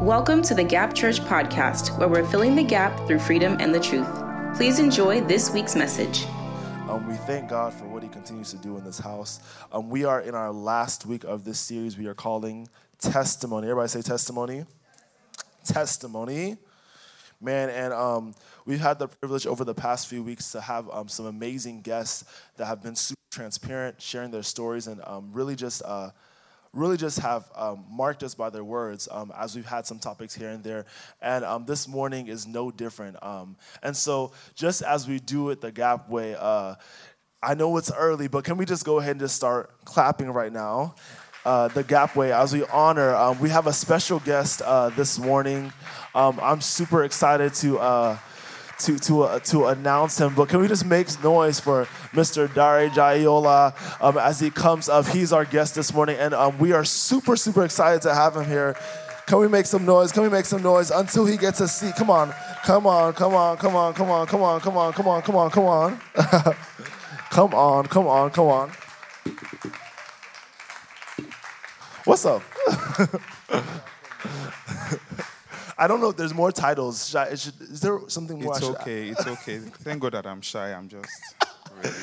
Welcome to the Gap Church podcast, where we're filling the gap through freedom and the truth. Please enjoy this week's message. Um, we thank God for what He continues to do in this house. Um, we are in our last week of this series we are calling Testimony. Everybody say testimony. Testimony. Man, and um, we've had the privilege over the past few weeks to have um, some amazing guests that have been super transparent, sharing their stories, and um, really just. Uh, really just have um, marked us by their words um, as we've had some topics here and there. And um, this morning is no different. Um, and so, just as we do it the Gap way, uh, I know it's early, but can we just go ahead and just start clapping right now? Uh, the Gap Way as we honor. Um, we have a special guest uh, this morning. Um, I'm super excited to uh, to to uh, to announce him. But can we just make noise for Mr. Dare Jaiola um, as he comes up? He's our guest this morning, and um, we are super super excited to have him here. Can we make some noise? Can we make some noise until he gets a seat? Come on, come on, come on, come on, come on, come on, come on, come on, come on, come on, come on, come on, come on. What's up? I don't know if there's more titles. Should I, is, is there something more? It's okay. It's okay. Thank God that I'm shy. I'm just. Really...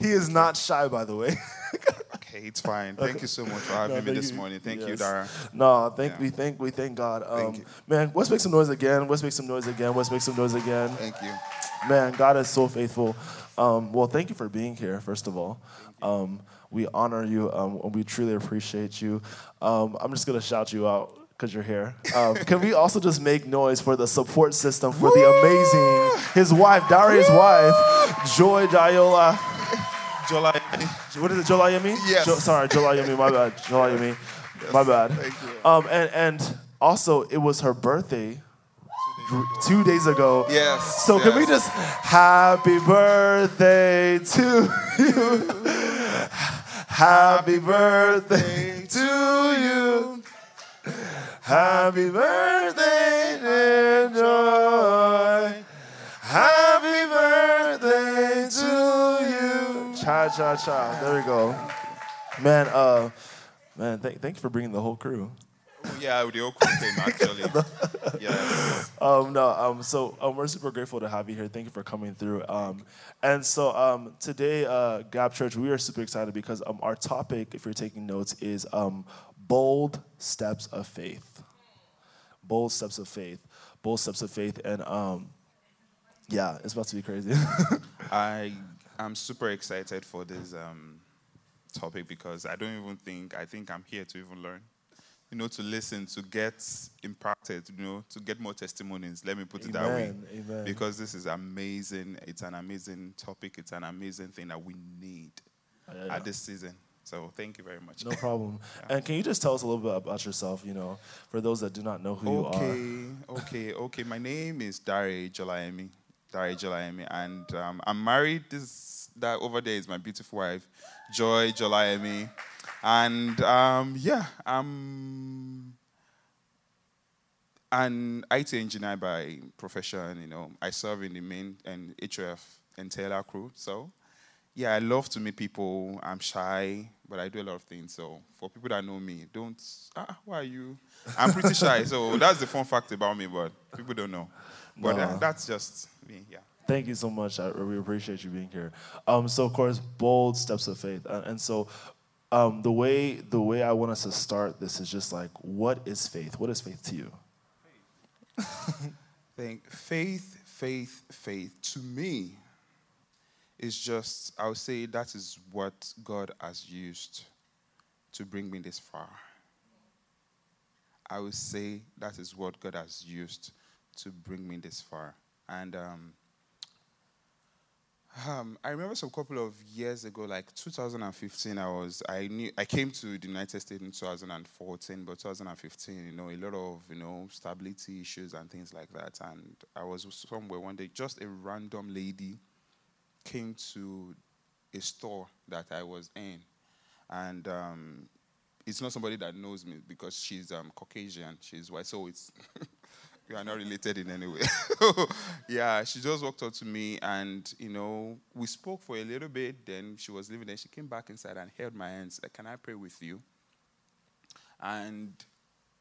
he is not shy, by the way. okay, it's fine. Thank okay. you so much for having no, me this you. morning. Thank yes. you, Dara. No, thank yeah. we thank we thank God. Um, thank man, let's make some noise again. Let's make some noise again. Let's make some noise again. Thank you. Man, God is so faithful. Um, well, thank you for being here. First of all. Um, we honor you um, and we truly appreciate you. Um, I'm just gonna shout you out because you're here. Um, can we also just make noise for the support system for the amazing, his wife, Daria's wife, Joy Jaiola. Jolayemi. What is it, Jolayemi? Yes. Jo- sorry, Jolayemi, my bad. Jolayemi, yes, my bad. Thank you. Um, and, and also, it was her birthday two days ago. Yes. So yes. can we just happy birthday to you? happy birthday to you. Happy birthday, dear Joy. Happy birthday to you. Cha cha cha. There we go. Man, uh, man, th- thank you for bringing the whole crew. yeah, the whole crew came actually. yes. Um, no, um, so um, we're super grateful to have you here. Thank you for coming through. Um, and so um, today, uh, Gap Church, we are super excited because um, our topic, if you're taking notes, is um, bold steps of faith. Bold steps of faith. Bold steps of faith. And um, yeah, it's about to be crazy. I am super excited for this um, topic because I don't even think, I think I'm here to even learn. You know, to listen, to get impacted, you know, to get more testimonies. Let me put it Amen. that way. Amen. Because this is amazing. It's an amazing topic. It's an amazing thing that we need Yeah. at this season. So thank you very much. No problem. yeah. And can you just tell us a little bit about yourself, you know, for those that do not know who okay, you are? Okay, okay, okay. My name is Dare Jolayemi. Dare Jolayemi. And um, I'm married. This that over there is my beautiful wife, Joy Jolayemi. And um, yeah, I'm an IT engineer by profession. You know, I serve in the main and HRF and Taylor crew. So yeah, I love to meet people. I'm shy, but I do a lot of things. So for people that know me, don't ah, why are you? I'm pretty shy, so that's the fun fact about me. But people don't know. But No. uh, that's just me. Yeah. Thank you so much. I really appreciate you being here. Um, so, of course, bold steps of faith. And, and so, um, the way the way I want us to start this is just like, what is faith? What is faith to you? Think faith, faith, faith. To me, is just I would say that is what God has used to bring me this far. I would say that is what God has used to bring me this far. And um, um, I remember some couple of years ago, like 2015, I was I knew I came to the United States in 2014, but 2015, you know, a lot of you know stability issues and things like that. And I was somewhere one day, just a random lady came to a store that I was in, and um, it's not somebody that knows me because she's um, Caucasian, she's white, so it's we are not related in any way. yeah, she just walked up to me and, you know, we spoke for a little bit. Then she was leaving. Then she came back inside and held my hands. Like, can I pray with you? And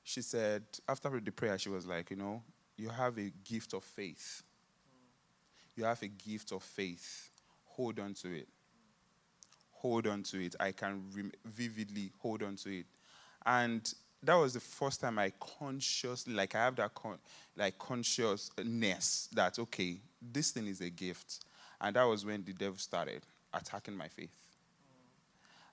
she said, after the prayer, she was like, You know, you have a gift of faith. You have a gift of faith. Hold on to it. Hold on to it. I can rem- vividly hold on to it. And that was the first time I consciously, like, I have that con- like consciousness that okay, this thing is a gift, and that was when the devil started attacking my faith.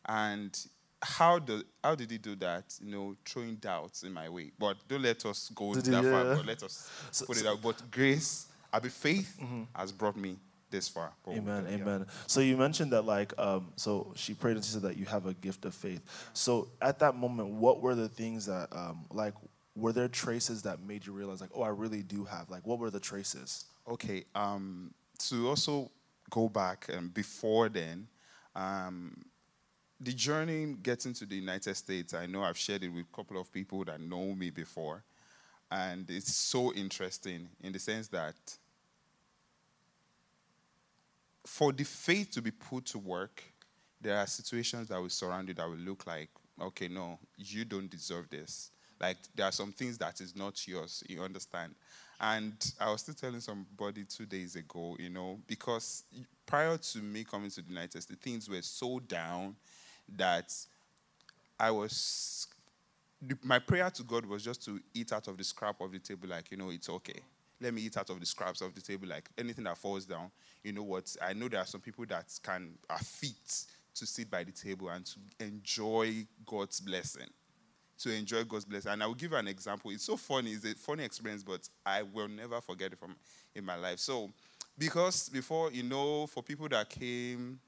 And how do how did he do that? You know, throwing doubts in my way. But don't let us go did that he, far. But let us so, put it out. But grace, I be faith, mm-hmm. has brought me this far. Amen. Amen. So you mentioned that, like, um, so she prayed and she said that you have a gift of faith. So at that moment, what were the things that, um, like, were there traces that made you realize, like, oh, I really do have? Like, what were the traces? Okay. Um, to also go back um, before then, um, the journey getting to the United States, I know I've shared it with a couple of people that know me before. And it's so interesting in the sense that for the faith to be put to work, there are situations that will surround you that will look like, okay, no, you don't deserve this. Like there are some things that is not yours, you understand? And I was still telling somebody two days ago, you know, because prior to me coming to the United States, the things were so down that I was my prayer to God was just to eat out of the scrap of the table, like, you know, it's okay. Let me eat out of the scraps of the table, like anything that falls down. You know what? I know there are some people that can are fit to sit by the table and to enjoy God's blessing. To enjoy God's blessing. And I will give an example. It's so funny, it's a funny experience, but I will never forget it from in my life. So because before, you know, for people that came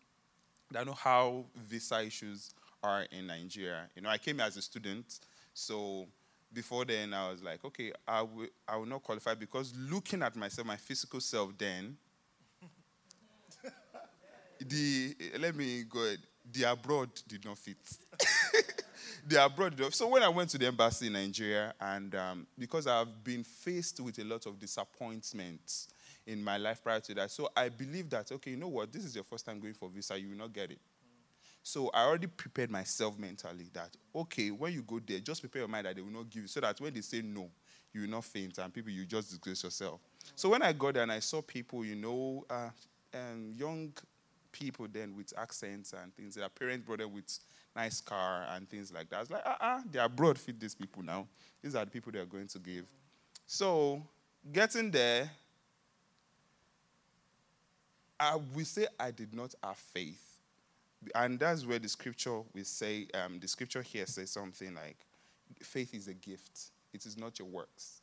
I know how visa issues are in Nigeria. You know, I came as a student, so before then I was like, okay, I will, I will not qualify because looking at myself, my physical self then, the let me go the abroad did not fit. the abroad. Did not. So when I went to the embassy in Nigeria, and um, because I've been faced with a lot of disappointments in my life prior to that. So I believe that, okay, you know what, this is your first time going for visa, you will not get it. So I already prepared myself mentally that, okay, when you go there, just prepare your mind that they will not give you, so that when they say no, you will not faint, and people, you just disgrace yourself. So when I got there and I saw people, you know, uh, um, young people then with accents and things, their parents brought them with nice car and things like that. I was like, ah, uh-uh, they are broad fit these people now. These are the people they are going to give. So getting there, I will say I did not have faith. And that's where the scripture we say, um, the scripture here says something like, faith is a gift, it is not your works.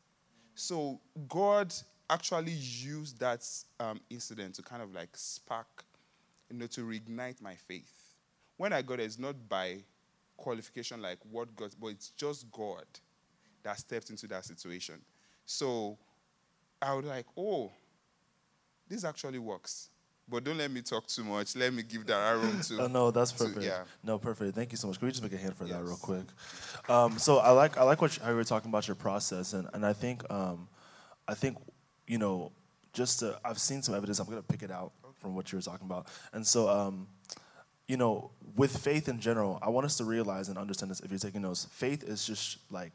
So God actually used that um, incident to kind of like spark, you know, to reignite my faith. When I got it, it's not by qualification like what God, but it's just God that stepped into that situation. So I was like, oh, this actually works. But don't let me talk too much. Let me give that room to. oh, no, that's perfect. To, yeah. No, perfect. Thank you so much. Can we just make a hand for yes. that real quick? Um, so I like I like what you, how you were talking about your process, and and I think um, I think you know just to, I've seen some evidence. I'm gonna pick it out from what you were talking about, and so. Um, you know, with faith in general, I want us to realize and understand this if you're taking notes. Faith is just like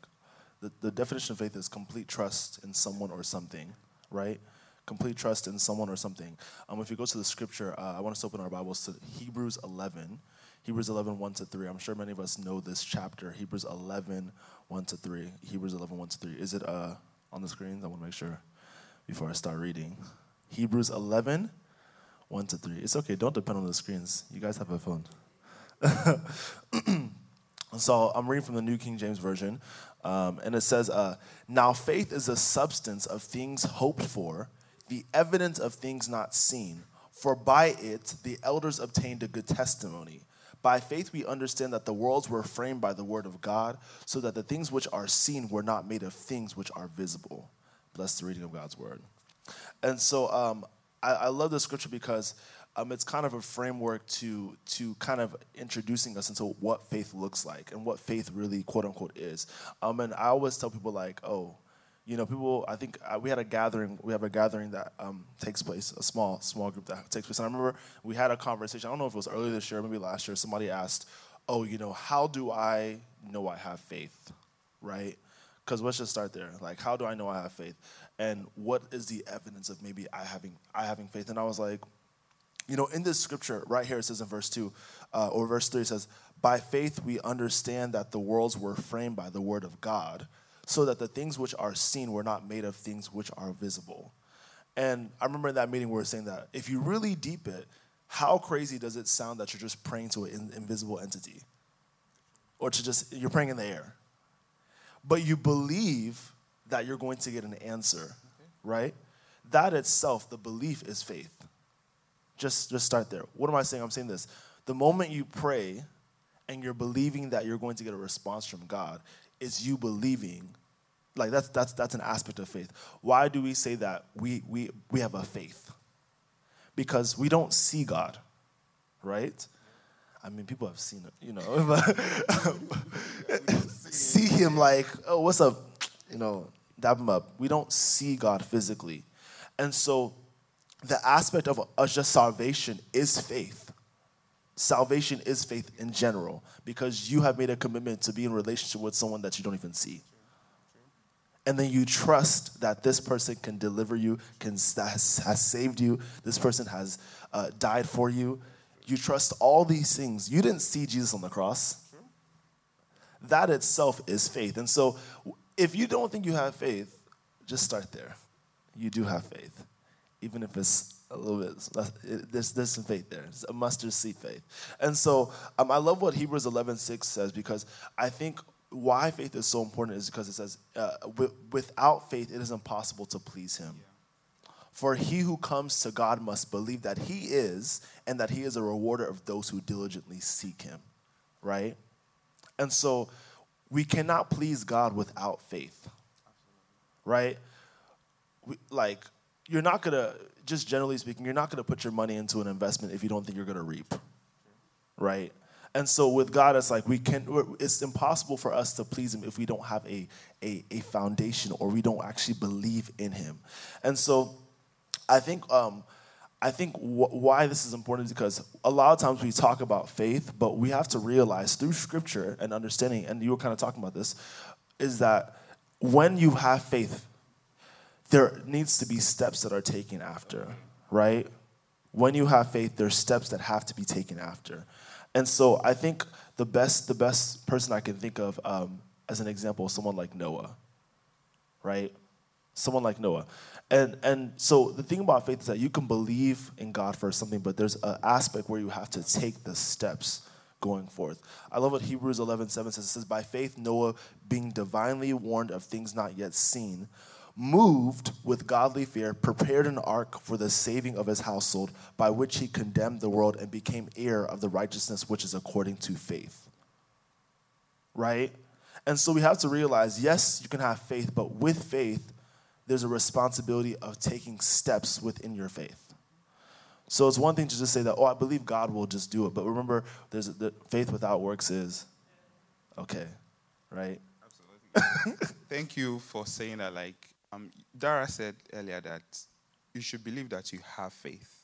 the, the definition of faith is complete trust in someone or something, right? Complete trust in someone or something. Um, if you go to the scripture, uh, I want us to open our Bibles to Hebrews 11. Hebrews 11, 1 to 3. I'm sure many of us know this chapter. Hebrews 11, 1 to 3. Hebrews 11, 1 to 3. Is it uh, on the screens? I want to make sure before I start reading. Hebrews 11, 1 to 3. It's okay. Don't depend on the screens. You guys have a phone. so I'm reading from the New King James Version. Um, and it says, uh, Now faith is a substance of things hoped for the evidence of things not seen. For by it the elders obtained a good testimony. By faith we understand that the worlds were framed by the word of God, so that the things which are seen were not made of things which are visible. Bless the reading of God's word. And so um, I, I, love this scripture because um, it's kind of a framework to to kind of introducing us into what faith looks like and what faith really quote unquote is. Um, and I always tell people like, oh, you know, people. I think uh, we had a gathering. We have a gathering that um, takes place, a small, small group that takes place. And I remember we had a conversation. I don't know if it was earlier this year, maybe last year. Somebody asked, "Oh, you know, how do I know I have faith?" Right? Because let's just start there. Like, how do I know I have faith? And what is the evidence of maybe I having I having faith? And I was like, you know, in this scripture right here, it says in verse two uh, or verse three, it says, "By faith we understand that the worlds were framed by the word of God, so that the things which are seen were not made of things which are visible." And I remember in that meeting we were saying that if you really deep it, how crazy does it sound that you're just praying to an invisible entity? Or to just, you're praying in the air. But you believe that you're going to get an answer, okay. right? That itself, the belief is faith. Just, just start there. What am I saying? I'm saying this. The moment you pray and you're believing that you're going to get a response from God, is you believing like that's that's that's an aspect of faith. Why do we say that we we we have a faith? because we don't see God, right? I mean, people have seen it, you know. see him like, oh, what's up? You know, dab him up. We don't see God physically. And so the aspect of us just salvation is faith. Salvation is faith in general because you have made a commitment to be in relationship with someone that you don't even see and then you trust that this person can deliver you, can has, has saved you, this person has uh, died for you. You trust all these things. You didn't see Jesus on the cross. That itself is faith. And so, if you don't think you have faith, just start there. You do have faith, even if it's a little bit. There's, there's some faith there. It's a mustard seed faith. And so, um, I love what Hebrews 11:6 says because I think why faith is so important is because it says, uh, without faith, it is impossible to please him. For he who comes to God must believe that he is, and that he is a rewarder of those who diligently seek him, right? And so we cannot please God without faith, right? We, like, you're not gonna, just generally speaking, you're not gonna put your money into an investment if you don't think you're gonna reap, right? And so with God, it's like we can. It's impossible for us to please Him if we don't have a a, a foundation or we don't actually believe in Him. And so, I think um, I think wh- why this is important is because a lot of times we talk about faith, but we have to realize through Scripture and understanding, and you were kind of talking about this, is that when you have faith, there needs to be steps that are taken after, right? When you have faith, there's steps that have to be taken after. And so I think the best, the best person I can think of um, as an example is someone like Noah, right? Someone like Noah. And, and so the thing about faith is that you can believe in God for something, but there's an aspect where you have to take the steps going forth. I love what Hebrews 11 7 says. It says, By faith, Noah, being divinely warned of things not yet seen, moved with godly fear, prepared an ark for the saving of his household, by which he condemned the world and became heir of the righteousness which is according to faith. Right? And so we have to realize yes, you can have faith, but with faith, there's a responsibility of taking steps within your faith. So it's one thing to just say that, oh, I believe God will just do it. But remember, there's the faith without works is okay, right? Absolutely. Thank you for saying that. Like, um, Dara said earlier that you should believe that you have faith.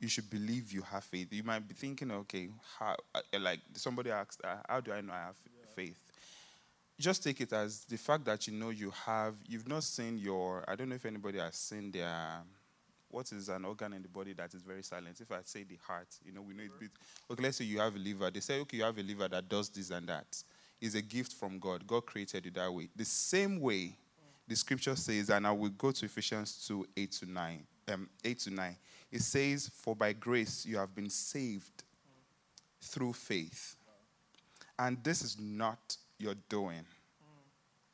You should believe you have faith. You might be thinking, okay, how, uh, like somebody asked, uh, how do I know I have faith? Just take it as the fact that you know you have, you've not seen your, I don't know if anybody has seen their, what is an organ in the body that is very silent? If I say the heart, you know, we know it. Okay, let's say you have a liver. They say, okay, you have a liver that does this and that. It's a gift from God. God created it that way. The same way the scripture says, and I will go to Ephesians 2 8 to 9. Um, 8 to 9. It says, For by grace you have been saved through faith. And this is not your doing,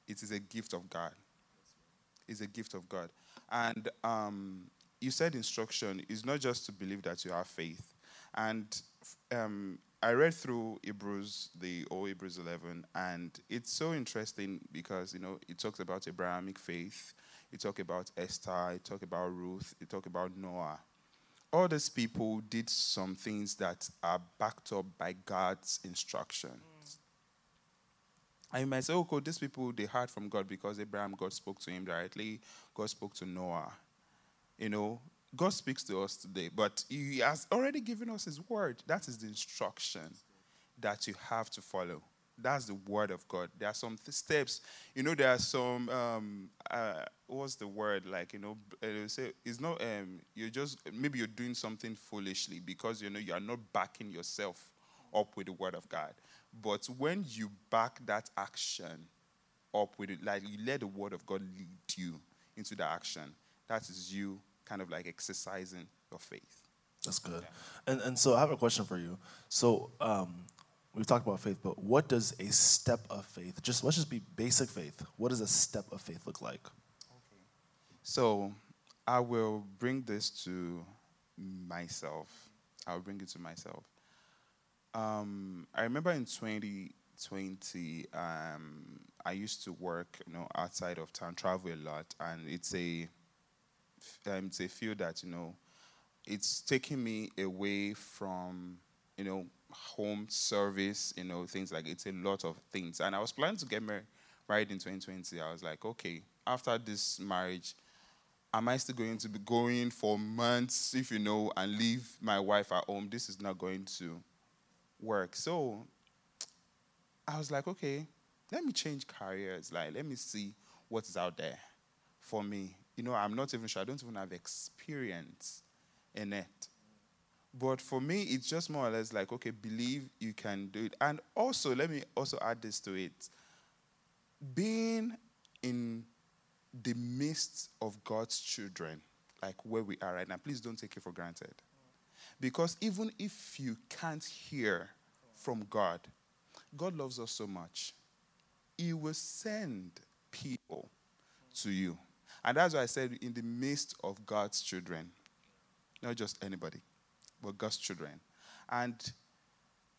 it is a gift of God. It's a gift of God. And um, you said instruction is not just to believe that you have faith. And um, I read through Hebrews, the old Hebrews 11, and it's so interesting because, you know, it talks about Abrahamic faith, it talks about Esther, it talks about Ruth, it talks about Noah. All these people did some things that are backed up by God's instructions. Mm. And you might say, okay, these people, they heard from God because Abraham, God spoke to him directly, God spoke to Noah. You know, God speaks to us today, but He has already given us His word. That is the instruction that you have to follow. That's the word of God. There are some th- steps. You know, there are some. Um, uh, what's the word? Like you know, uh, say it's not. Um, you're just maybe you're doing something foolishly because you know you are not backing yourself up with the word of God. But when you back that action up with it, like you let the word of God lead you into the action, that is you kind of like exercising your faith. That's good. Yeah. And and so I have a question for you. So um, we've talked about faith, but what does a step of faith? Just let's just be basic faith. What does a step of faith look like? Okay. So I will bring this to myself. I'll bring it to myself. Um, I remember in 2020, um, I used to work, you know, outside of town, travel a lot, and it's a um, a field that you know it's taking me away from you know home service you know things like it's a lot of things. And i was planning to get mar- married in 2020 i was like okay after this marriage am i still going to be going for months if you know and leave my wife at home? This is not going to work. So i was like okay let me change careers. Like let me see what is out there for me you know i'm not even sure i don't even have experience in it. But for me, it's just more or less like, okay, believe you can do it. And also, let me also add this to it. Being in the midst of God's children, like where we are right now, please don't take it for granted. Because even if you can't hear from God, God loves us so much. He will send people to you. And that's why I said, in the midst of God's children not just anybody, but God's children. And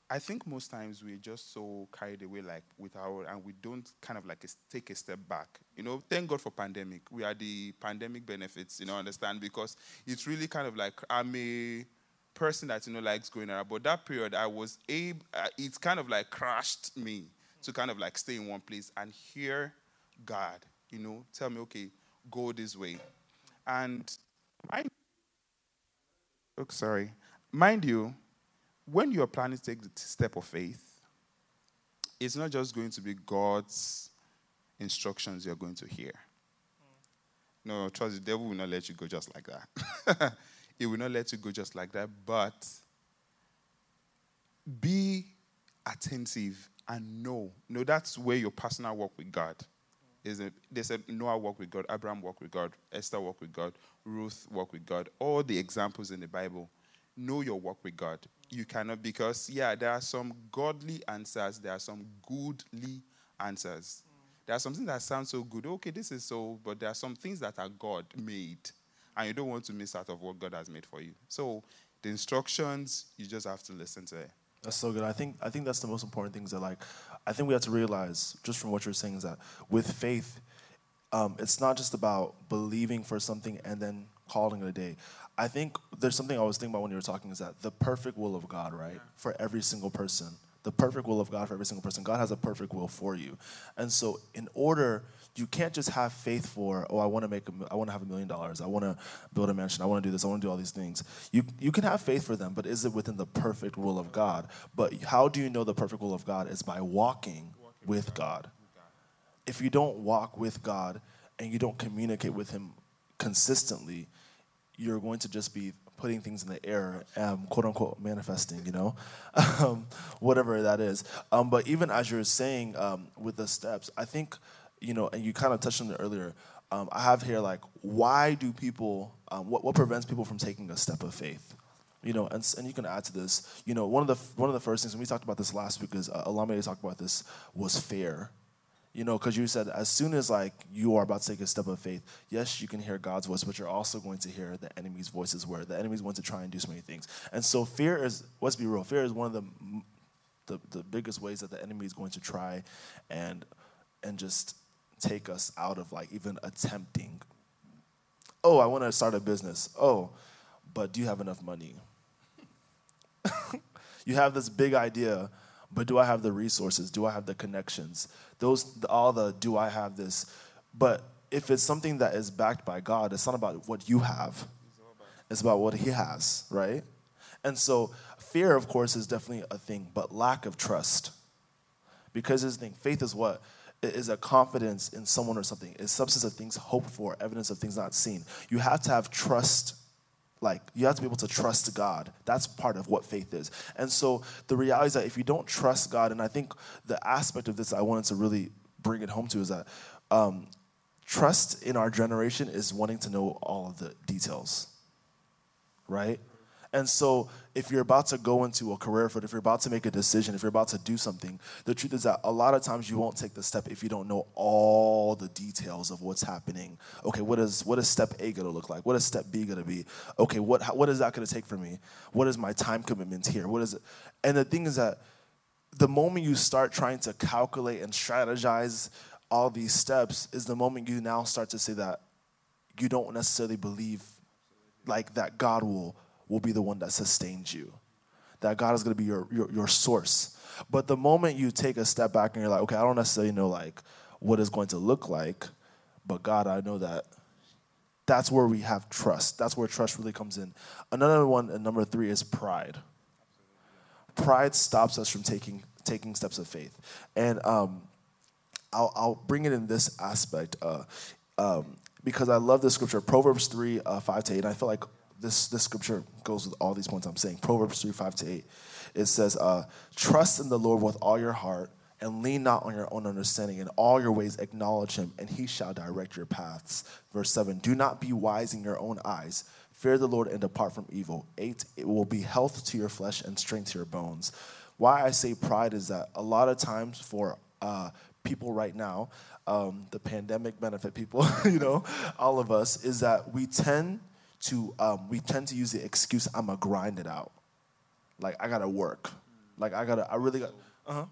I think most times we're just so carried away, like with our, and we don't kind of like take a step back. You know, thank God for pandemic. We are the pandemic benefits, you know, understand? Because it's really kind of like I'm a person that you know likes going around, but that period I was able, uh, it's kind of like crashed me to kind of like stay in one place and hear God, you know, tell me, okay, go this way, and I Oh, sorry. Mind you, when you are planning to take the step of faith, it's not just going to be God's instructions you're going to hear. No, trust the devil will not let you go just like that. he will not let you go just like that, but be attentive and know. No, that's where your personal work with God is. They said Noah walked with God, Abraham walked with God, Esther walked with God, Ruth walk with God, all the examples in the Bible, know your walk with God. You cannot, because, yeah, there are some godly answers, there are some goodly answers. There are some things that sound so good. Okay, this is so, but there are some things that are God made, and you don't want to miss out of what God has made for you. So, the instructions, you just have to listen to it. That's so good. I think I think that's the most important things that like I think we have to realize just from what you're saying is that with faith, um, it's not just about believing for something and then calling it a day. I think there's something I was thinking about when you were talking is that the perfect will of God, right, yeah. for every single person, the perfect will of God for every single person. God has a perfect will for you, and so in order, you can't just have faith for, oh, I want to make, a, I want to have a million dollars, I want to build a mansion, I want to do this, I want to do all these things. You you can have faith for them, but is it within the perfect will of God? But how do you know the perfect will of God is by walking, walking with God. God if you don't walk with God and you don't communicate with Him consistently, you're going to just be putting things in the air, um, quote unquote, manifesting, you know, um, whatever that is. Um, but even as you're saying um, with the steps, I think, you know, and you kind of touched on it earlier. Um, I have here like, why do people? Um, what what prevents people from taking a step of faith? You know, and, and you can add to this. You know, one of the one of the first things, and we talked about this last week, is uh, Alame talked about this was fear you know, because you said as soon as like you are about to take a step of faith, yes, you can hear God's voice, but you're also going to hear the enemy's voices where the enemy's going to try and do so many things. And so fear is, let's be real, fear is one of the the, the biggest ways that the enemy is going to try and and just take us out of like even attempting. Oh, I want to start a business. Oh, but do you have enough money? you have this big idea, but do I have the resources? Do I have the connections? Those all the do I have this? But if it's something that is backed by God, it's not about what you have. It's about what he has, right? And so fear, of course, is definitely a thing, but lack of trust. Because this thing, faith is what? Is a confidence in someone or something. It's substance of things hoped for, evidence of things not seen. You have to have trust like you have to be able to trust God. That's part of what faith is. And so the reality is that if you don't trust God, and I think the aspect of this I wanted to really bring it home to is that um, trust in our generation is wanting to know all of the details, right? And so, if you're about to go into a career field, if you're about to make a decision, if you're about to do something, the truth is that a lot of times you won't take the step if you don't know all the details of what's happening. Okay, what is what is step A going to look like? What is step B going to be? Okay, what what is that going to take for me? What is my time commitment here? What is it? And the thing is that the moment you start trying to calculate and strategize all these steps is the moment you now start to say that you don't necessarily believe like that God will will be the one that sustains you. That God is going to be your, your, your source. But the moment you take a step back and you're like, okay, I don't necessarily know like what it's going to look like, but God, I know that that's where we have trust. That's where trust really comes in. Another one, and number three, is pride. Pride stops us from taking taking steps of faith, and um, I'll, I'll bring it in this aspect uh, um, because I love the scripture, Proverbs three uh, five to eight. And I feel like this, this scripture goes with all these points I'm saying. Proverbs 3 5 to 8. It says, uh, Trust in the Lord with all your heart and lean not on your own understanding. In all your ways acknowledge him, and he shall direct your paths. Verse 7 Do not be wise in your own eyes. Fear the Lord and depart from evil. 8 It will be health to your flesh and strength to your bones. Why I say pride is that a lot of times for uh, people right now, um, the pandemic benefit people, you know, all of us, is that we tend to um, we tend to use the excuse I'm gonna grind it out. Like I gotta work. Like I gotta I really got uh huh.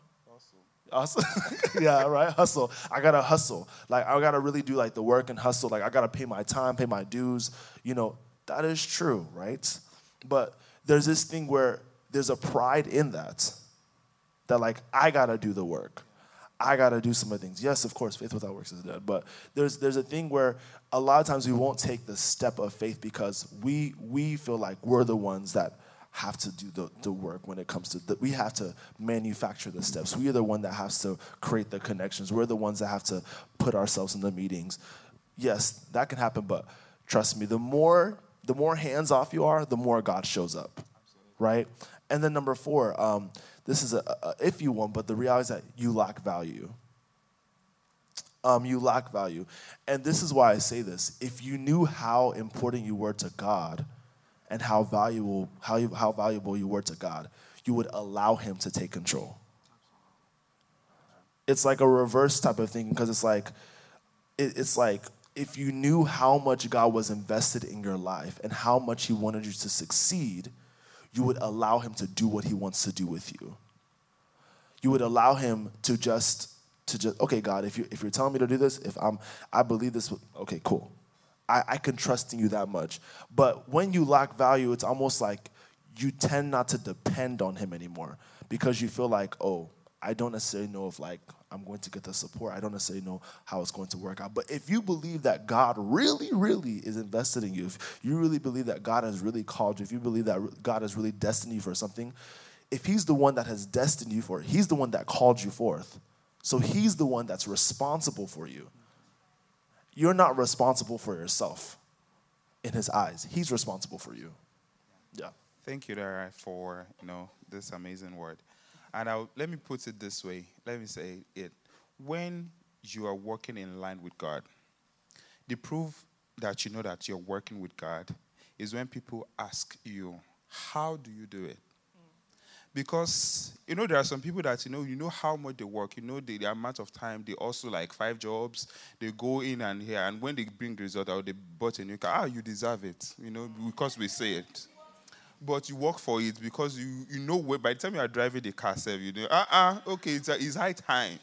Hustle. yeah, right. Hustle. I gotta hustle. Like I gotta really do like the work and hustle. Like I gotta pay my time, pay my dues. You know that is true, right? But there's this thing where there's a pride in that. That like I gotta do the work. I got to do some of the things. Yes, of course, faith without works is dead. But there's there's a thing where a lot of times we won't take the step of faith because we we feel like we're the ones that have to do the, the work when it comes to that we have to manufacture the steps we are the one that has to create the connections we're the ones that have to put ourselves in the meetings yes that can happen but trust me the more the more hands off you are the more god shows up right and then number four um, this is a, a iffy one, but the reality is that you lack value. Um, you lack value. And this is why I say this. If you knew how important you were to God and how valuable, how, you, how valuable you were to God, you would allow Him to take control. It's like a reverse type of thing because it's like, it, it's like if you knew how much God was invested in your life and how much He wanted you to succeed – you would allow him to do what he wants to do with you. You would allow him to just to just okay, God, if you if you're telling me to do this, if I'm I believe this, okay, cool. I, I can trust in you that much. But when you lack value, it's almost like you tend not to depend on him anymore because you feel like, oh, I don't necessarily know if like I'm going to get the support. I don't necessarily know how it's going to work out. But if you believe that God really, really is invested in you, if you really believe that God has really called you, if you believe that God has really destined you for something, if He's the one that has destined you for it, He's the one that called you forth. So He's the one that's responsible for you. You're not responsible for yourself in His eyes. He's responsible for you. Yeah. Thank you, Dara, for you know this amazing word. And I'll, let me put it this way. Let me say it. When you are working in line with God, the proof that you know that you're working with God is when people ask you, How do you do it? Because you know there are some people that you know you know how much they work, you know the, the amount of time they also like five jobs, they go in and here, and when they bring the result out, they bought a new car. Ah, you deserve it, you know, because we say it but you work for it because you, you know where by the time you are driving the car, self, you know, uh uh okay, it's, a, it's high time.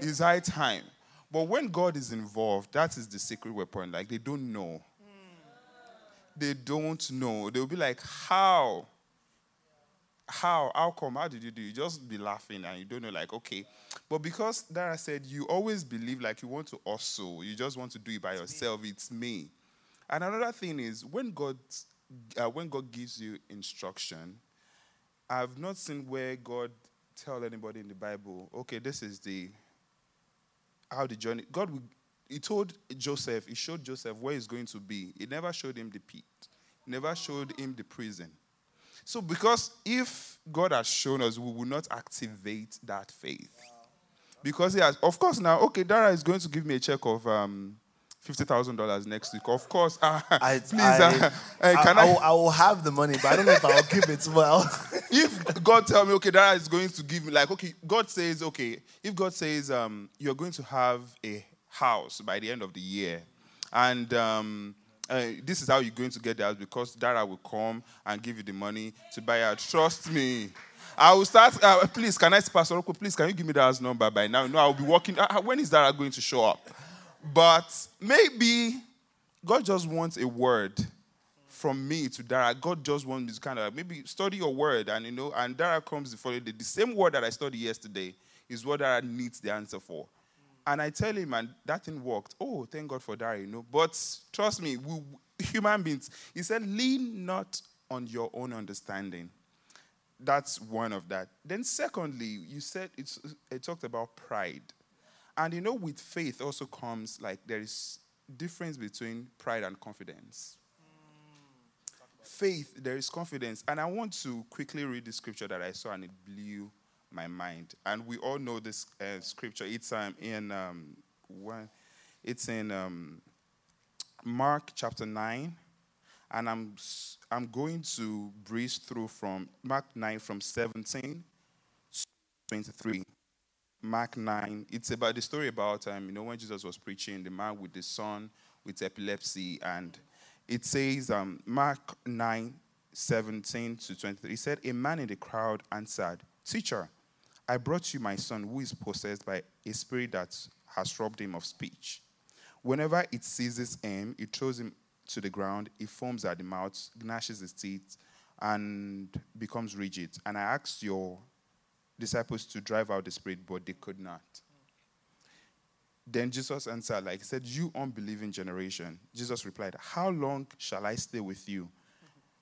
It's high time. But when God is involved, that is the secret weapon. Like they don't know. They don't know. They'll be like, How? How? How come? How did you do? You just be laughing and you don't know, like, okay. But because Dara said you always believe like you want to also, you just want to do it by yourself, it's me. And another thing is when God uh, when God gives you instruction, I've not seen where God tell anybody in the Bible, okay, this is the how the journey. God, will, He told Joseph, He showed Joseph where He's going to be. He never showed him the pit. Never showed him the prison. So, because if God has shown us, we will not activate that faith. Because he has, of course, now, okay, Dara is going to give me a check of um, fifty thousand dollars next week. Of course, uh, I, please, I, uh, can I, I, will, I, will, have the money, but I don't know if I'll give it well. if God tell me, okay, Dara is going to give me, like, okay, God says, okay, if God says um, you're going to have a house by the end of the year, and um, uh, this is how you're going to get the house because Dara will come and give you the money to buy it. Trust me. I will start. Uh, please, can I Pastor Rocco? Please, can you give me Dara's number by now? No, I'll be working. Uh, when is Dara going to show up? But maybe God just wants a word from me to Dara. God just wants me to kind of maybe study your word, and you know, and Dara comes to follow the, the same word that I studied yesterday is what Dara needs the answer for. And I tell him, and that thing worked. Oh, thank God for that, you know. But trust me, we, human beings, he said, lean not on your own understanding. That's one of that. Then, secondly, you said it's, it talked about pride. And you know, with faith also comes like there is difference between pride and confidence. Faith, there is confidence. And I want to quickly read the scripture that I saw and it blew my mind. And we all know this uh, scripture. It's um, in um, one, it's in um, Mark chapter nine, and I'm I'm going to breeze through from Mark nine from seventeen to twenty three. Mark nine. It's about the story about um, you know when Jesus was preaching, the man with the son with epilepsy, and it says um, Mark nine. 17 to 23. He said, A man in the crowd answered, Teacher, I brought you my son who is possessed by a spirit that has robbed him of speech. Whenever it seizes him, it throws him to the ground, it foams at the mouth, gnashes his teeth, and becomes rigid. And I asked your disciples to drive out the spirit, but they could not. Then Jesus answered, like he said, You unbelieving generation. Jesus replied, How long shall I stay with you?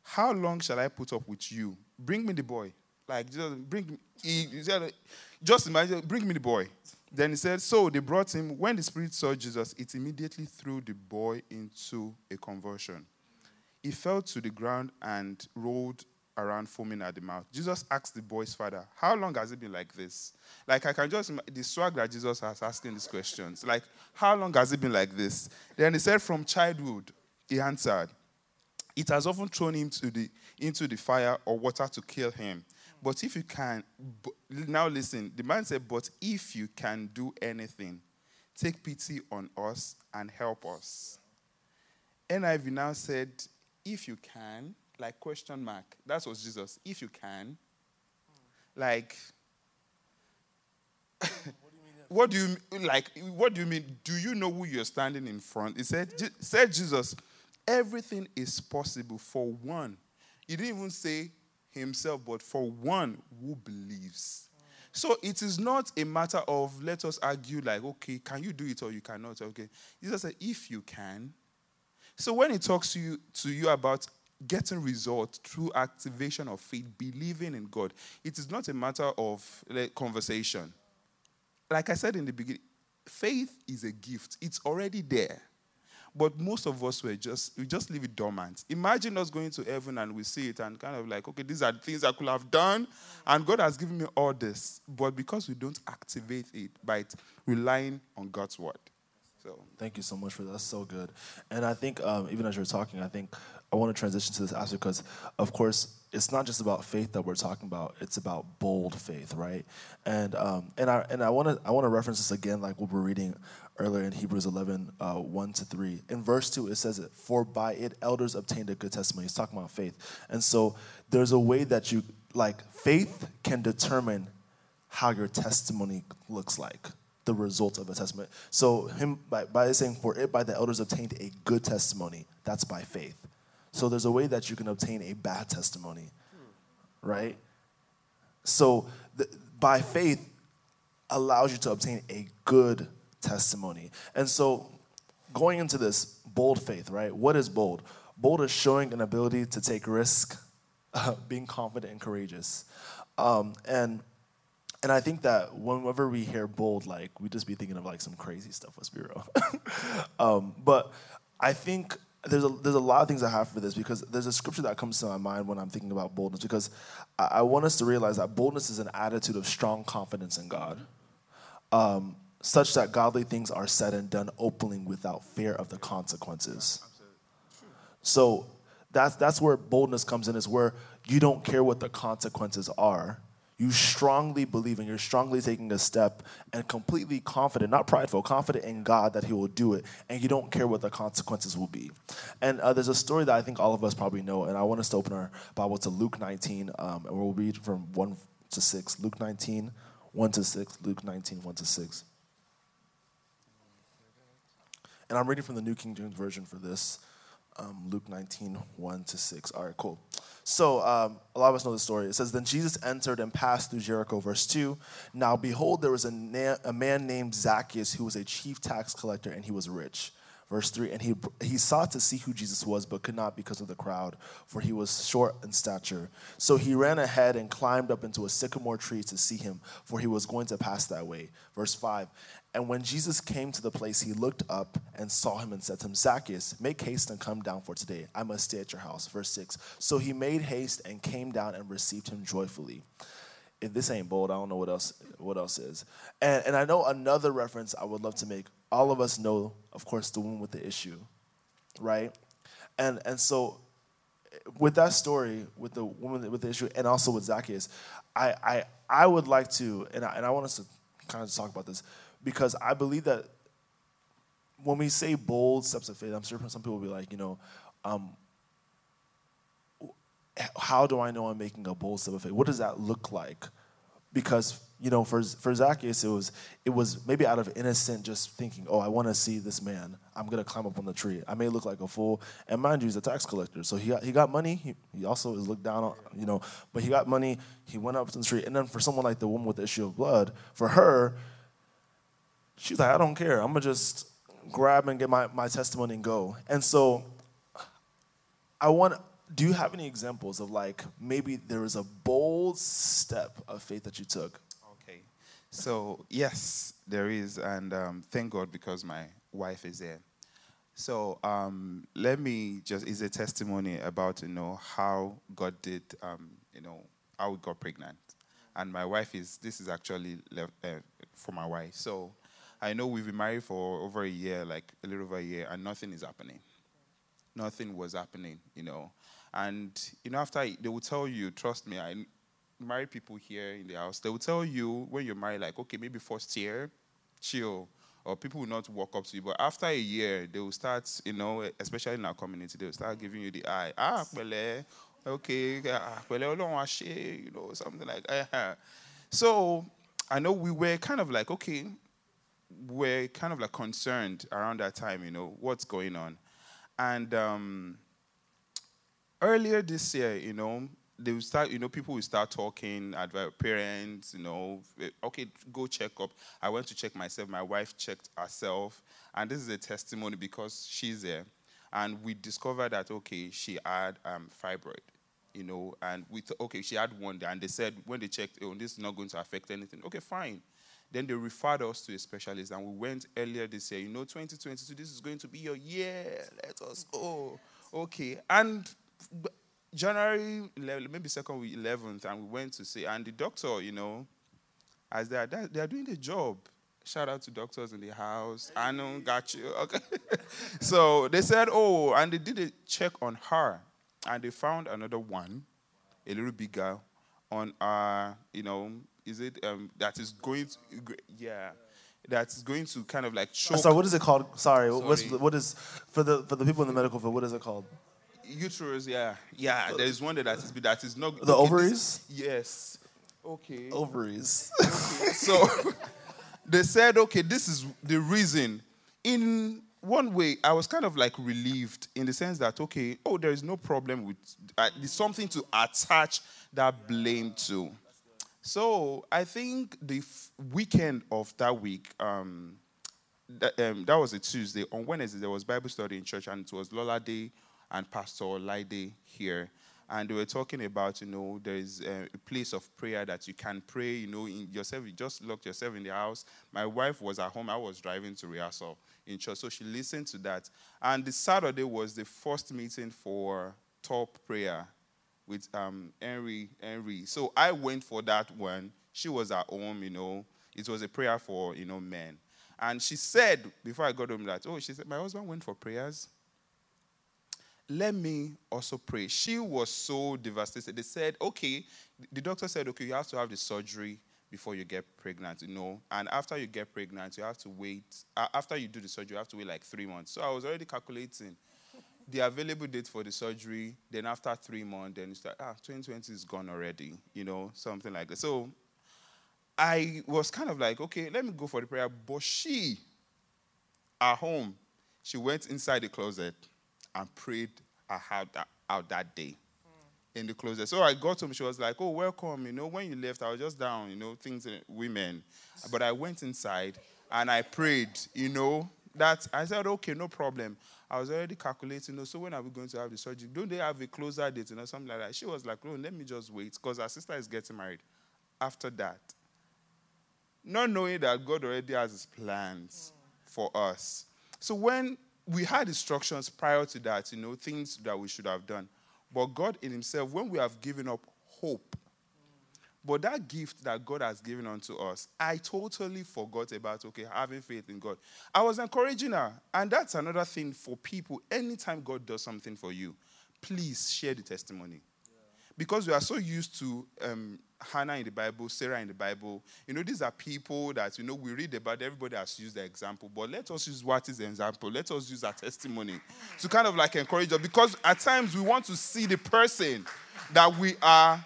How long shall I put up with you? Bring me the boy. Like, just bring. He, just imagine, bring me the boy. Then he said, so they brought him. When the spirit saw Jesus, it immediately threw the boy into a convulsion. He fell to the ground and rolled around foaming at the mouth. Jesus asked the boy's father, How long has it been like this? Like, I can just, the swag that Jesus has asking these questions. Like, how long has it been like this? Then he said, From childhood, he answered, It has often thrown him to the, into the fire or water to kill him. But if you can, now listen, the man said, But if you can do anything, take pity on us and help us. NIV now said, If you can, like question mark. That was Jesus. If you can, like, what do you mean? Like, what do you mean? Do you know who you're standing in front? He said, said Jesus, everything is possible for one. He didn't even say himself, but for one who believes. So it is not a matter of let us argue, like, okay, can you do it or you cannot? Okay. Jesus said, if you can. So when he talks to you, to you about getting results through activation of faith, believing in God, it is not a matter of like, conversation. Like I said in the beginning, faith is a gift, it's already there. But most of us were just we just leave it dormant. Imagine us going to heaven and we see it and kind of like, okay, these are things I could have done, and God has given me all this. But because we don't activate it by relying on God's word. So thank you so much for that. That's so good. And I think um, even as you're talking, I think I want to transition to this aspect because, of course, it's not just about faith that we're talking about. It's about bold faith, right? And um, and I and I want to I want to reference this again, like what we're reading earlier in Hebrews 11, uh, 1 to 3. In verse 2, it says it, For by it elders obtained a good testimony. He's talking about faith. And so there's a way that you, like, faith can determine how your testimony looks like, the result of a testimony. So, him, by, by saying, For it by the elders obtained a good testimony, that's by faith. So there's a way that you can obtain a bad testimony, right? So the, by faith allows you to obtain a good testimony. And so, going into this bold faith, right? What is bold? Bold is showing an ability to take risk, uh, being confident and courageous. Um, and and I think that whenever we hear bold, like we just be thinking of like some crazy stuff. Let's be real. um, but I think there's a there's a lot of things I have for this because there's a scripture that comes to my mind when I'm thinking about boldness because I, I want us to realize that boldness is an attitude of strong confidence in God, um, such that godly things are said and done openly without fear of the consequences. So that's that's where boldness comes in is where you don't care what the consequences are you strongly believe and you're strongly taking a step and completely confident, not prideful, confident in God that He will do it, and you don't care what the consequences will be. And uh, there's a story that I think all of us probably know, and I want us to open our Bible to Luke 19, um, and we'll read from 1 to 6. Luke 19, 1 to 6. Luke 19, 1 to 6. And I'm reading from the New King James Version for this. Um, Luke 19, 1 to 6. All right, cool. So um, a lot of us know the story. It says, Then Jesus entered and passed through Jericho, verse 2. Now behold, there was a, na- a man named Zacchaeus who was a chief tax collector, and he was rich. Verse 3 And he, he sought to see who Jesus was, but could not because of the crowd, for he was short in stature. So he ran ahead and climbed up into a sycamore tree to see him, for he was going to pass that way. Verse 5 and when Jesus came to the place, he looked up and saw him and said to him, Zacchaeus, make haste and come down for today. I must stay at your house. Verse 6. So he made haste and came down and received him joyfully. If this ain't bold, I don't know what else what else is. And, and I know another reference I would love to make. All of us know, of course, the woman with the issue, right? And and so with that story, with the woman with the issue, and also with Zacchaeus, I I, I would like to, and I, and I want us to kind of talk about this because I believe that when we say bold steps of faith, I'm sure some people will be like, you know, um, how do I know I'm making a bold step of faith? What does that look like? Because you know, for for Zacchaeus, it was it was maybe out of innocent, just thinking, oh, I want to see this man. I'm gonna climb up on the tree. I may look like a fool, and mind you, he's a tax collector, so he got he got money. He, he also is looked down on, you know, but he got money. He went up to the tree, and then for someone like the woman with the issue of blood, for her, she's like, I don't care. I'm gonna just grab and get my, my testimony and go. And so I want do you have any examples of like maybe there was a bold step of faith that you took? Okay. So yes, there is, and um, thank God because my wife is there. So um, let me just is a testimony about you know how God did um, you know how we got pregnant, and my wife is this is actually left, uh, for my wife. So I know we've been married for over a year, like a little over a year, and nothing is happening. Nothing was happening, you know. And, you know, after they will tell you, trust me, I married people here in the house, they will tell you when you're married, like, okay, maybe first year, chill. Or people will not walk up to you. But after a year, they will start, you know, especially in our community, they will start giving you the eye. Ah, pele, okay, ah, pele, you know, something like that. So I know we were kind of like, okay, we're kind of like concerned around that time, you know, what's going on. And um, earlier this year, you know, they start, you know, people will start talking, parents, you know, okay, go check up. I went to check myself. My wife checked herself. And this is a testimony because she's there. And we discovered that, okay, she had um, fibroid, you know, and we thought, okay, she had one. And they said, when they checked, oh, this is not going to affect anything. Okay, fine. Then they referred us to a specialist, and we went earlier this year. You know, 2022, this is going to be your year. Let us go. Okay. And January, maybe second week, 11th, and we went to see, and the doctor, you know, as they are, they are doing the job. Shout out to doctors in the house. I know, got you. Okay. so they said, oh, and they did a check on her, and they found another one, a little bigger, on our, you know, is it um, that is going to yeah that's going to kind of like choke. Sorry, what is it called? Sorry, Sorry. What's, what is for the for the people in the medical field? What is it called? Uterus, yeah, yeah. There is one that is that is not the okay, ovaries. This, yes. Okay. Ovaries. Okay. so they said, okay, this is the reason. In one way, I was kind of like relieved in the sense that, okay, oh, there is no problem with, uh, there's something to attach that blame to. So I think the f- weekend of that week, um, that, um, that was a Tuesday. On Wednesday, there was Bible study in church, and it was Lola Day and Pastor Laide here. and they were talking about, you know, there is a place of prayer that you can pray, you know, in yourself. You just locked yourself in the house. My wife was at home. I was driving to rehearsal in church, so she listened to that. And the Saturday was the first meeting for top prayer with um, Henry. Henry. So I went for that one. She was at home, you know. It was a prayer for, you know, men. And she said, before I got home, that, oh, she said, my husband went for prayers let me also pray. She was so devastated. They said, okay, the doctor said, okay, you have to have the surgery before you get pregnant, you know. And after you get pregnant, you have to wait. after you do the surgery, you have to wait like three months. So I was already calculating the available date for the surgery. Then after three months, then it's like, ah, 2020 is gone already, you know, something like that. So I was kind of like, okay, let me go for the prayer. But she, at home, she went inside the closet and prayed out that, out that day mm. in the closet. So I got home. She was like, "Oh, welcome. You know, when you left, I was just down. You know, things uh, women." But I went inside and I prayed. You know, that I said, "Okay, no problem." I was already calculating. You know, so when are we going to have the surgery? Don't they have a closer date? You know, something like that. She was like, "Oh, let me just wait," because her sister is getting married. After that, not knowing that God already has His plans mm. for us. So when we had instructions prior to that, you know, things that we should have done. But God in Himself, when we have given up hope, but that gift that God has given unto us, I totally forgot about, okay, having faith in God. I was encouraging her. And that's another thing for people. Anytime God does something for you, please share the testimony. Yeah. Because we are so used to um, Hannah in the Bible, Sarah in the Bible. You know, these are people that, you know, we read about, everybody has used the example, but let us use what is the example. Let us use our testimony to kind of like encourage us because at times we want to see the person that we are,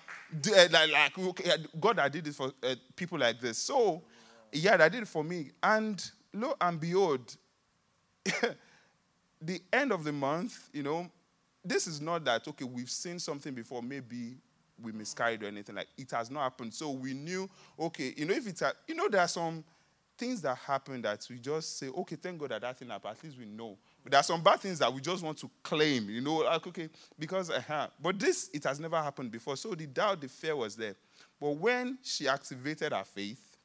like, like okay, God, I did it for uh, people like this. So, yeah, I did it for me. And lo and behold, the end of the month, you know, this is not that, okay, we've seen something before, maybe we miscarried or anything like it has not happened so we knew okay you know if it's a, you know there are some things that happen that we just say okay thank god that that thing happened at least we know but there are some bad things that we just want to claim you know like okay because uh-huh. but this it has never happened before so the doubt the fear was there but when she activated her faith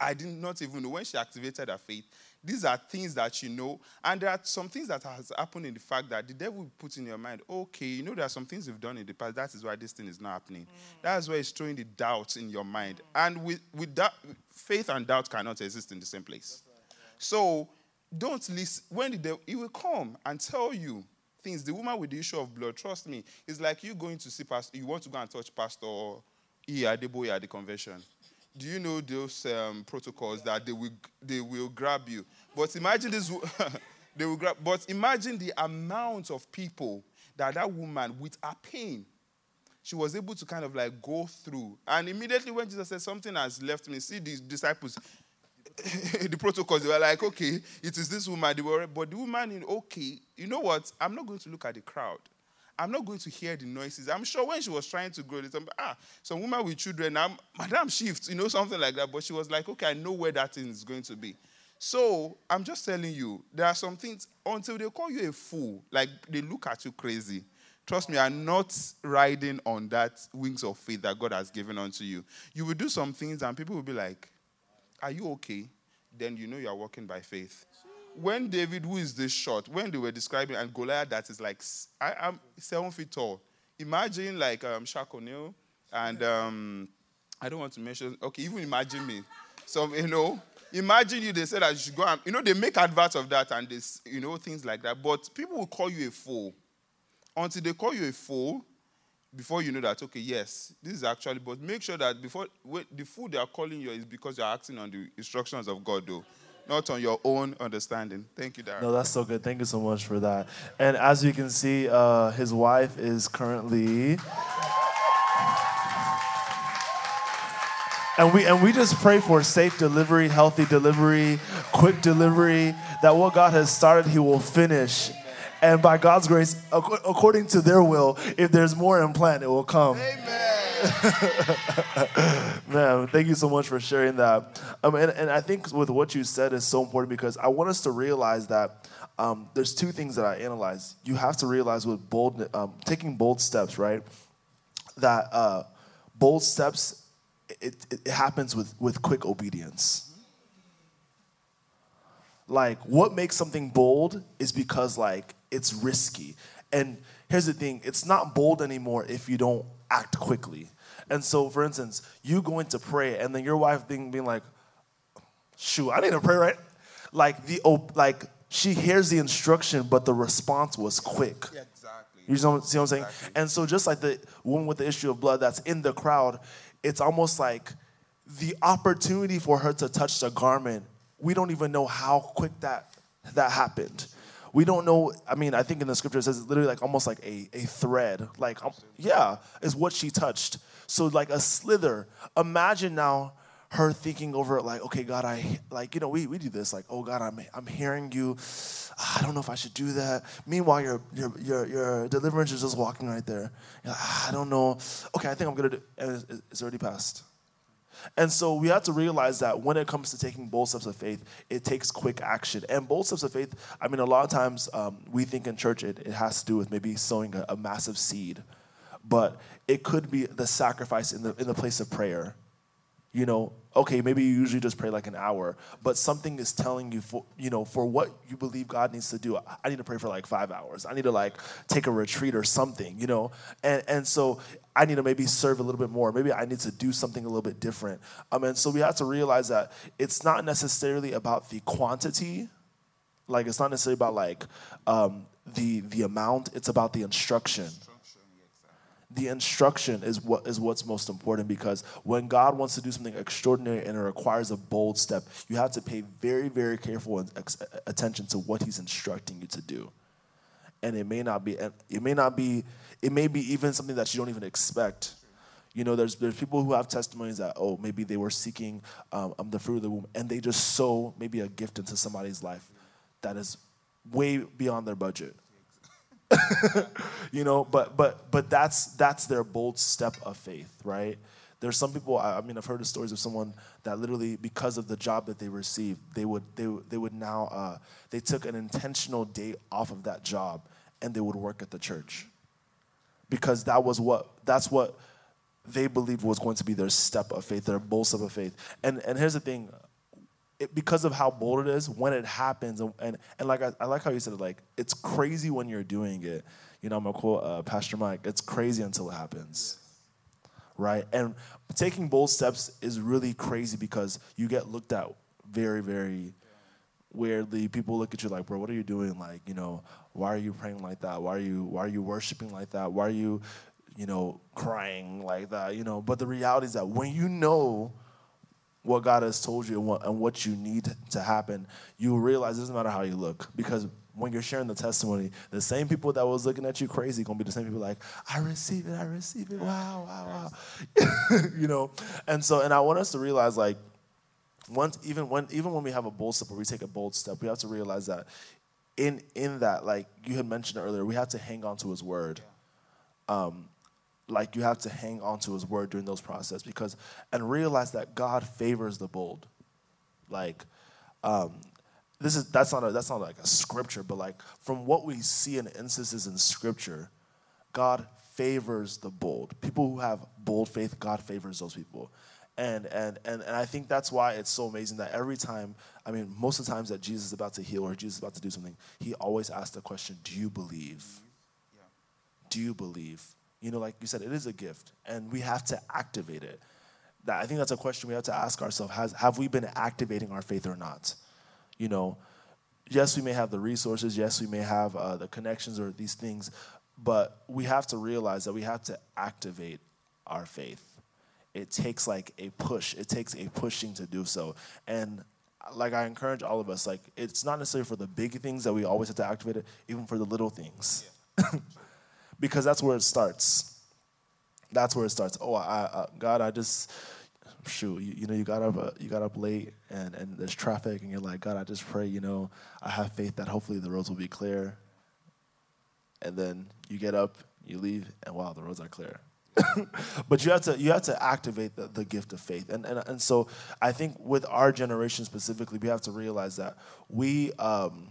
i did not even know when she activated her faith these are things that you know. And there are some things that has happened in the fact that the devil put in your mind, okay, you know, there are some things you've done in the past. That is why this thing is not happening. Mm. That's why it's throwing the doubts in your mind. Mm. And with, with that, faith and doubt cannot exist in the same place. Right, yeah. So don't listen. When the he will come and tell you things. The woman with the issue of blood, trust me, it's like you going to see pastor, you want to go and touch pastor E. Adeboye at the convention do you know those um, protocols that they will they will grab you? But imagine this, they will grab. But imagine the amount of people that that woman with her pain, she was able to kind of like go through. And immediately when Jesus said something has left me, see these disciples. the protocols, they were like, okay, it is this woman. They were, but the woman, in okay, you know what? I'm not going to look at the crowd. I'm not going to hear the noises. I'm sure when she was trying to grow this, ah, some woman with children, I'm, Madam Shift, you know, something like that. But she was like, okay, I know where that thing is going to be. So I'm just telling you, there are some things until they call you a fool, like they look at you crazy. Trust me, I'm not riding on that wings of faith that God has given unto you. You will do some things and people will be like, Are you okay? Then you know you are walking by faith when David, who is this short, when they were describing, and Goliath that is like, I am seven feet tall. Imagine like um, Shaq O'Neal and um, I don't want to mention, okay, even imagine me. So, you know, imagine you, they said that you should go and, you know, they make adverts of that and this, you know, things like that. But people will call you a fool until they call you a fool before you know that, okay, yes, this is actually, but make sure that before, the food they are calling you is because you're acting on the instructions of God, though not on your own understanding. Thank you, Darren. No, that's so good. Thank you so much for that. And as you can see, uh, his wife is currently. And we, and we just pray for safe delivery, healthy delivery, quick delivery, that what God has started, He will finish. And by God's grace, according to their will, if there's more implant, it will come. Amen. Man, thank you so much for sharing that. Um, and, and I think with what you said is so important because I want us to realize that um, there's two things that I analyze. You have to realize with bold, um, taking bold steps, right? That uh, bold steps, it, it happens with, with quick obedience. Like, what makes something bold is because, like, it's risky. And here's the thing it's not bold anymore if you don't act quickly. And so, for instance, you going to pray, and then your wife being, being like, shoot, I need to pray, right? Like, the, like, she hears the instruction, but the response was quick. Yeah, exactly. You see what, see what I'm saying? Exactly. And so, just like the woman with the issue of blood that's in the crowd, it's almost like the opportunity for her to touch the garment. We don't even know how quick that that happened. We don't know. I mean, I think in the scripture it says it's literally like almost like a, a thread. Like, um, yeah, is what she touched. So, like a slither. Imagine now her thinking over it, like, okay, God, I like, you know, we, we do this, like, oh God, I'm I'm hearing you. I don't know if I should do that. Meanwhile, your your your, your deliverance is just walking right there. Like, "Ah, I don't know. Okay, I think I'm gonna do. It's, it's already passed. And so we have to realize that when it comes to taking bold steps of faith, it takes quick action. And bold steps of faith, I mean, a lot of times um, we think in church it, it has to do with maybe sowing a, a massive seed, but it could be the sacrifice in the in the place of prayer. You know, okay, maybe you usually just pray like an hour, but something is telling you for you know for what you believe God needs to do. I need to pray for like five hours. I need to like take a retreat or something. You know, and and so I need to maybe serve a little bit more. Maybe I need to do something a little bit different. Um, and so we have to realize that it's not necessarily about the quantity, like it's not necessarily about like um, the the amount. It's about the instruction the instruction is what is what's most important because when God wants to do something extraordinary and it requires a bold step, you have to pay very, very careful attention to what He's instructing you to do. And it may not be, it may not be, it may be even something that you don't even expect. You know, there's there's people who have testimonies that oh maybe they were seeking um, um, the fruit of the womb and they just sow maybe a gift into somebody's life that is way beyond their budget you know but but but that's that's their bold step of faith right? There's some people I, I mean i've heard of stories of someone that literally because of the job that they received they would they, they would now uh, they took an intentional day off of that job and they would work at the church. Because that was what that's what they believed was going to be their step of faith their bold step of faith. And and here's the thing it, because of how bold it is, when it happens, and and, and like I, I like how you said it, like it's crazy when you're doing it. You know, I'm gonna quote uh, Pastor Mike. It's crazy until it happens, right? And taking bold steps is really crazy because you get looked at very, very weirdly. People look at you like, bro, what are you doing? Like, you know, why are you praying like that? Why are you why are you worshiping like that? Why are you, you know, crying like that? You know, but the reality is that when you know what God has told you and what, and what you need to happen, you will realize it doesn't matter how you look. Because when you're sharing the testimony, the same people that was looking at you crazy gonna be the same people like, I receive it, I receive it, wow, wow, wow. you know? And so, and I want us to realize like, once even when even when we have a bold step or we take a bold step, we have to realize that in in that, like you had mentioned earlier, we have to hang on to his word um, like you have to hang on to his word during those process because and realize that God favors the bold. Like um, this is that's not a, that's not like a scripture, but like from what we see in instances in scripture, God favors the bold. People who have bold faith, God favors those people. And, and, and, and I think that's why it's so amazing that every time, I mean, most of the times that Jesus is about to heal or Jesus is about to do something, he always asks the question, Do you believe? do you believe? You know, like you said, it is a gift, and we have to activate it. That I think that's a question we have to ask ourselves: Has have we been activating our faith or not? You know, yes, we may have the resources, yes, we may have uh, the connections or these things, but we have to realize that we have to activate our faith. It takes like a push. It takes a pushing to do so, and like I encourage all of us, like it's not necessarily for the big things that we always have to activate it, even for the little things because that's where it starts. That's where it starts. Oh, I, I, God, I just shoot. You, you know, you got up, uh, you got up late, and and there's traffic, and you're like, God, I just pray. You know, I have faith that hopefully the roads will be clear. And then you get up, you leave, and wow, the roads are clear. but you have to you have to activate the, the gift of faith and, and and so i think with our generation specifically we have to realize that we um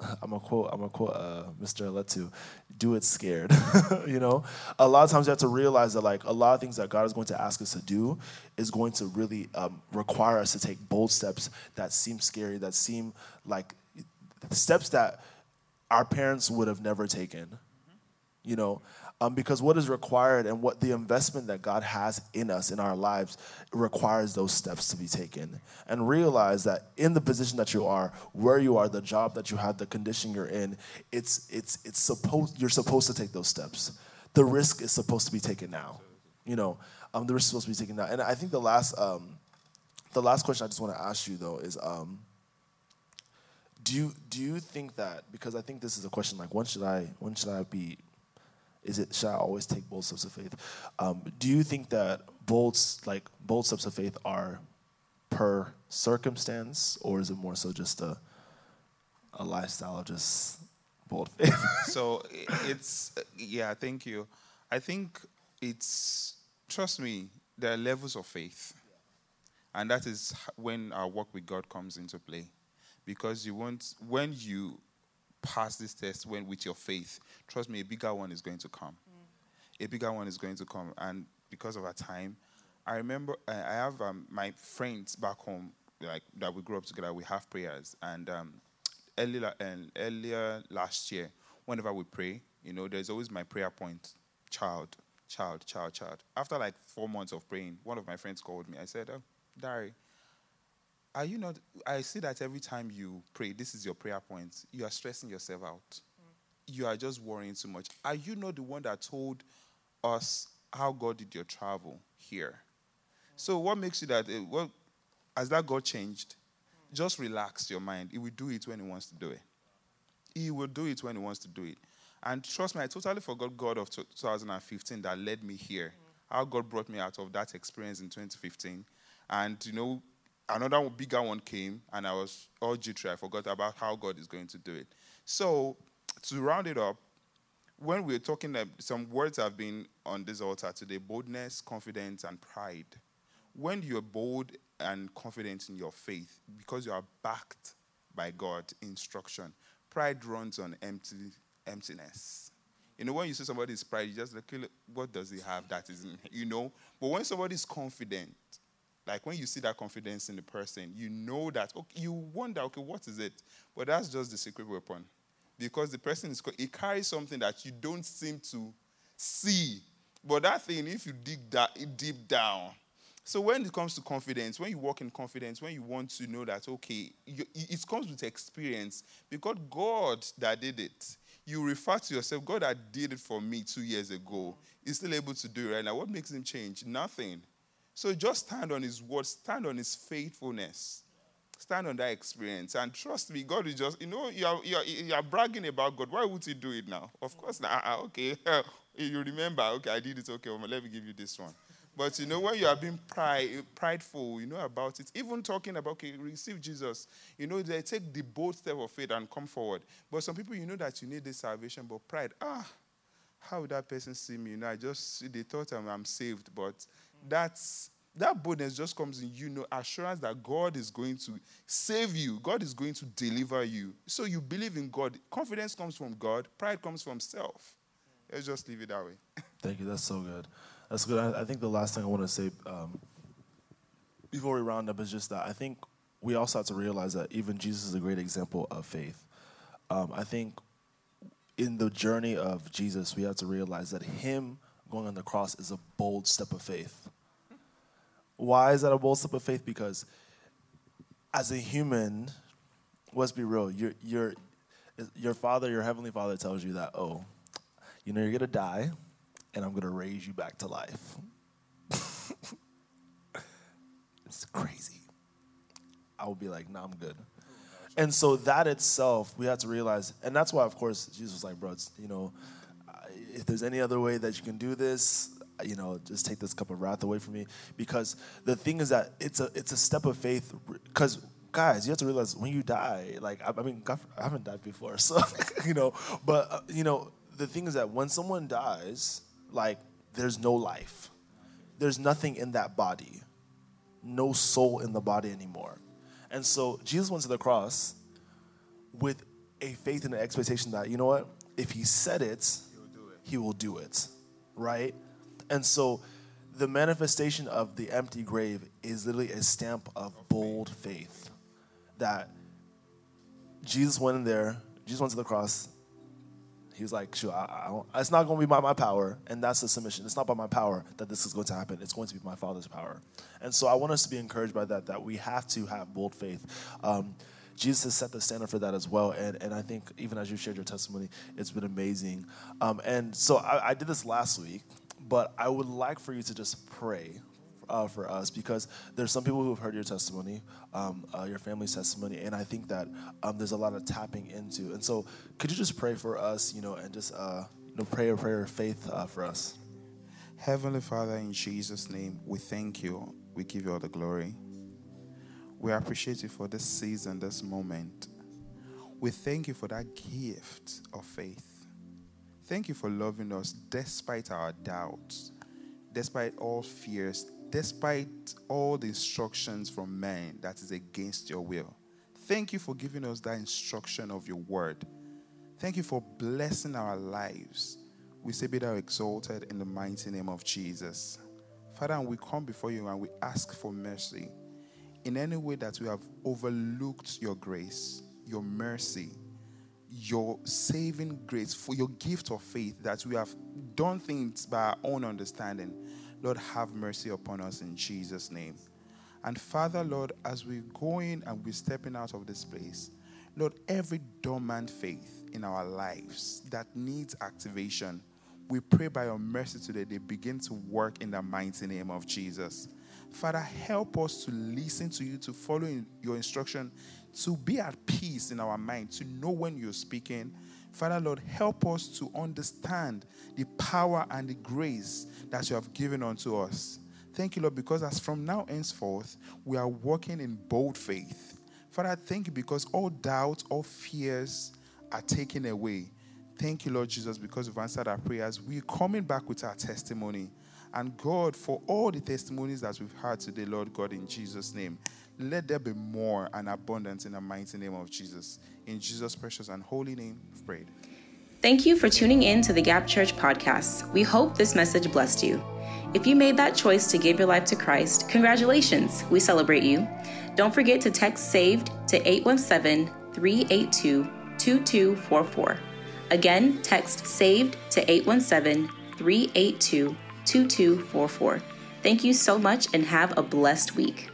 I'm gonna quote. I'm gonna quote uh, Mr. Letu. Do it scared. you know, a lot of times you have to realize that like a lot of things that God is going to ask us to do is going to really um, require us to take bold steps that seem scary, that seem like steps that our parents would have never taken. You know, um, because what is required and what the investment that God has in us, in our lives, requires those steps to be taken. And realize that in the position that you are, where you are, the job that you have, the condition you're in, it's, it's, it's supposed, you're supposed to take those steps. The risk is supposed to be taken now. You know, um, the risk is supposed to be taken now. And I think the last, um, the last question I just want to ask you, though, is um, do, you, do you think that, because I think this is a question like, when should I, when should I be is it should I always take bold steps of faith? Um, do you think that bold like bold steps of faith are per circumstance, or is it more so just a a lifestyle of just bold faith? so it's yeah. Thank you. I think it's trust me. There are levels of faith, and that is when our work with God comes into play, because you want when you pass this test when with your faith, trust me, a bigger one is going to come. Mm. A bigger one is going to come. And because of our time, I remember I have um, my friends back home, like that we grew up together. We have prayers, and um, earlier and earlier last year, whenever we pray, you know, there's always my prayer point: child, child, child, child. After like four months of praying, one of my friends called me. I said, "Oh, Dari, are you not? I see that every time you pray, this is your prayer point, you are stressing yourself out. Mm. You are just worrying too much. Are you not the one that told us how God did your travel here? Mm. So, what makes you that? Uh, well, has that God changed? Mm. Just relax your mind. He will do it when He wants to do it. He will do it when He wants to do it. And trust me, I totally forgot God of 2015 that led me here. Mm. How God brought me out of that experience in 2015. And, you know, another bigger one came, and I was all jittery. I forgot about how God is going to do it. So, to round it up, when we're talking, some words have been on this altar today boldness, confidence, and pride. When you're bold and confident in your faith, because you are backed by God instruction, pride runs on empty emptiness. You know, when you see somebody's pride, you just like, what does he have that isn't, you know? But when somebody's confident, like when you see that confidence in the person, you know that, okay, you wonder, okay, what is it? But that's just the secret weapon. Because the person is, it carries something that you don't seem to see. But that thing, if you dig that deep down, so when it comes to confidence, when you walk in confidence, when you want to know that, okay, you, it comes with experience because God that did it, you refer to yourself, God that did it for me two years ago, is still able to do it right now. What makes him change? Nothing. So just stand on His word, stand on His faithfulness, stand on that experience, and trust me, God is just, you know, you are, you are, you are bragging about God. Why would He do it now? Of course, now, uh, okay, you remember, okay, I did it, okay, well, let me give you this one. But you know, when you are being pride, prideful, you know about it. Even talking about, okay, receive Jesus, you know, they take the bold step of faith and come forward. But some people, you know that you need this salvation, but pride, ah, how would that person see me? You know, I just, they thought I'm, I'm saved, but that's that boldness just comes in you know assurance that god is going to save you. God is going to deliver you. So you believe in god. Confidence comes from god. Pride comes from self. Let's just leave it that way. Thank you. That's so good. That's good. I, think the last thing i want to say um, before we round up is just that i think we also have to realize that even jesus is a great example of faith. Um, i think in the journey of jesus we have to realize that him going on the cross is a bold step of faith why is that a bold step of faith? Because as a human, let's be real, your, your, your father, your heavenly father tells you that, oh, you know, you're going to die, and I'm going to raise you back to life. it's crazy. I would be like, nah, I'm good. And so that itself, we have to realize, and that's why, of course, Jesus was like, bro, you know, if there's any other way that you can do this, you know, just take this cup of wrath away from me. Because the thing is that it's a it's a step of faith. Because guys, you have to realize when you die, like I, I mean, God, I haven't died before, so you know. But uh, you know, the thing is that when someone dies, like there's no life, there's nothing in that body, no soul in the body anymore. And so Jesus went to the cross with a faith and an expectation that, you know what, if he said it, he will do it, right? And so the manifestation of the empty grave is literally a stamp of bold faith that Jesus went in there, Jesus went to the cross. He was like, sure, I, I it's not going to be by my power. And that's the submission. It's not by my power that this is going to happen. It's going to be my Father's power. And so I want us to be encouraged by that, that we have to have bold faith. Um, Jesus set the standard for that as well. And, and I think even as you shared your testimony, it's been amazing. Um, and so I, I did this last week, but I would like for you to just pray uh, for us because there's some people who have heard your testimony, um, uh, your family's testimony, and I think that um, there's a lot of tapping into. And so, could you just pray for us, you know, and just uh, you know, pray a prayer of faith uh, for us? Heavenly Father, in Jesus' name, we thank you. We give you all the glory. We appreciate you for this season, this moment. We thank you for that gift of faith. Thank you for loving us despite our doubts, despite all fears, despite all the instructions from men that is against your will. Thank you for giving us that instruction of your word. Thank you for blessing our lives. We say, Be thou exalted in the mighty name of Jesus. Father, we come before you and we ask for mercy. In any way that we have overlooked your grace, your mercy, your saving grace, for your gift of faith, that we have done things by our own understanding Lord, have mercy upon us in Jesus' name. And Father, Lord, as we go in and we're stepping out of this place, Lord, every dormant faith in our lives that needs activation, we pray by your mercy today they begin to work in the mighty name of Jesus. Father, help us to listen to you, to follow your instruction, to be at peace in our mind, to know when you're speaking Father, Lord, help us to understand the power and the grace that you have given unto us. Thank you, Lord, because as from now henceforth, we are walking in bold faith. Father, thank you because all doubts, all fears are taken away. Thank you, Lord Jesus, because you've answered our prayers. We're coming back with our testimony. And God, for all the testimonies that we've heard today, Lord God, in Jesus' name, let there be more and abundance in the mighty name of Jesus. In Jesus' precious and holy name, we've prayed. Thank you for tuning in to the Gap Church podcast. We hope this message blessed you. If you made that choice to give your life to Christ, congratulations. We celebrate you. Don't forget to text SAVED to 817 382 2244. Again, text SAVED to 817 382 2244. Thank you so much and have a blessed week.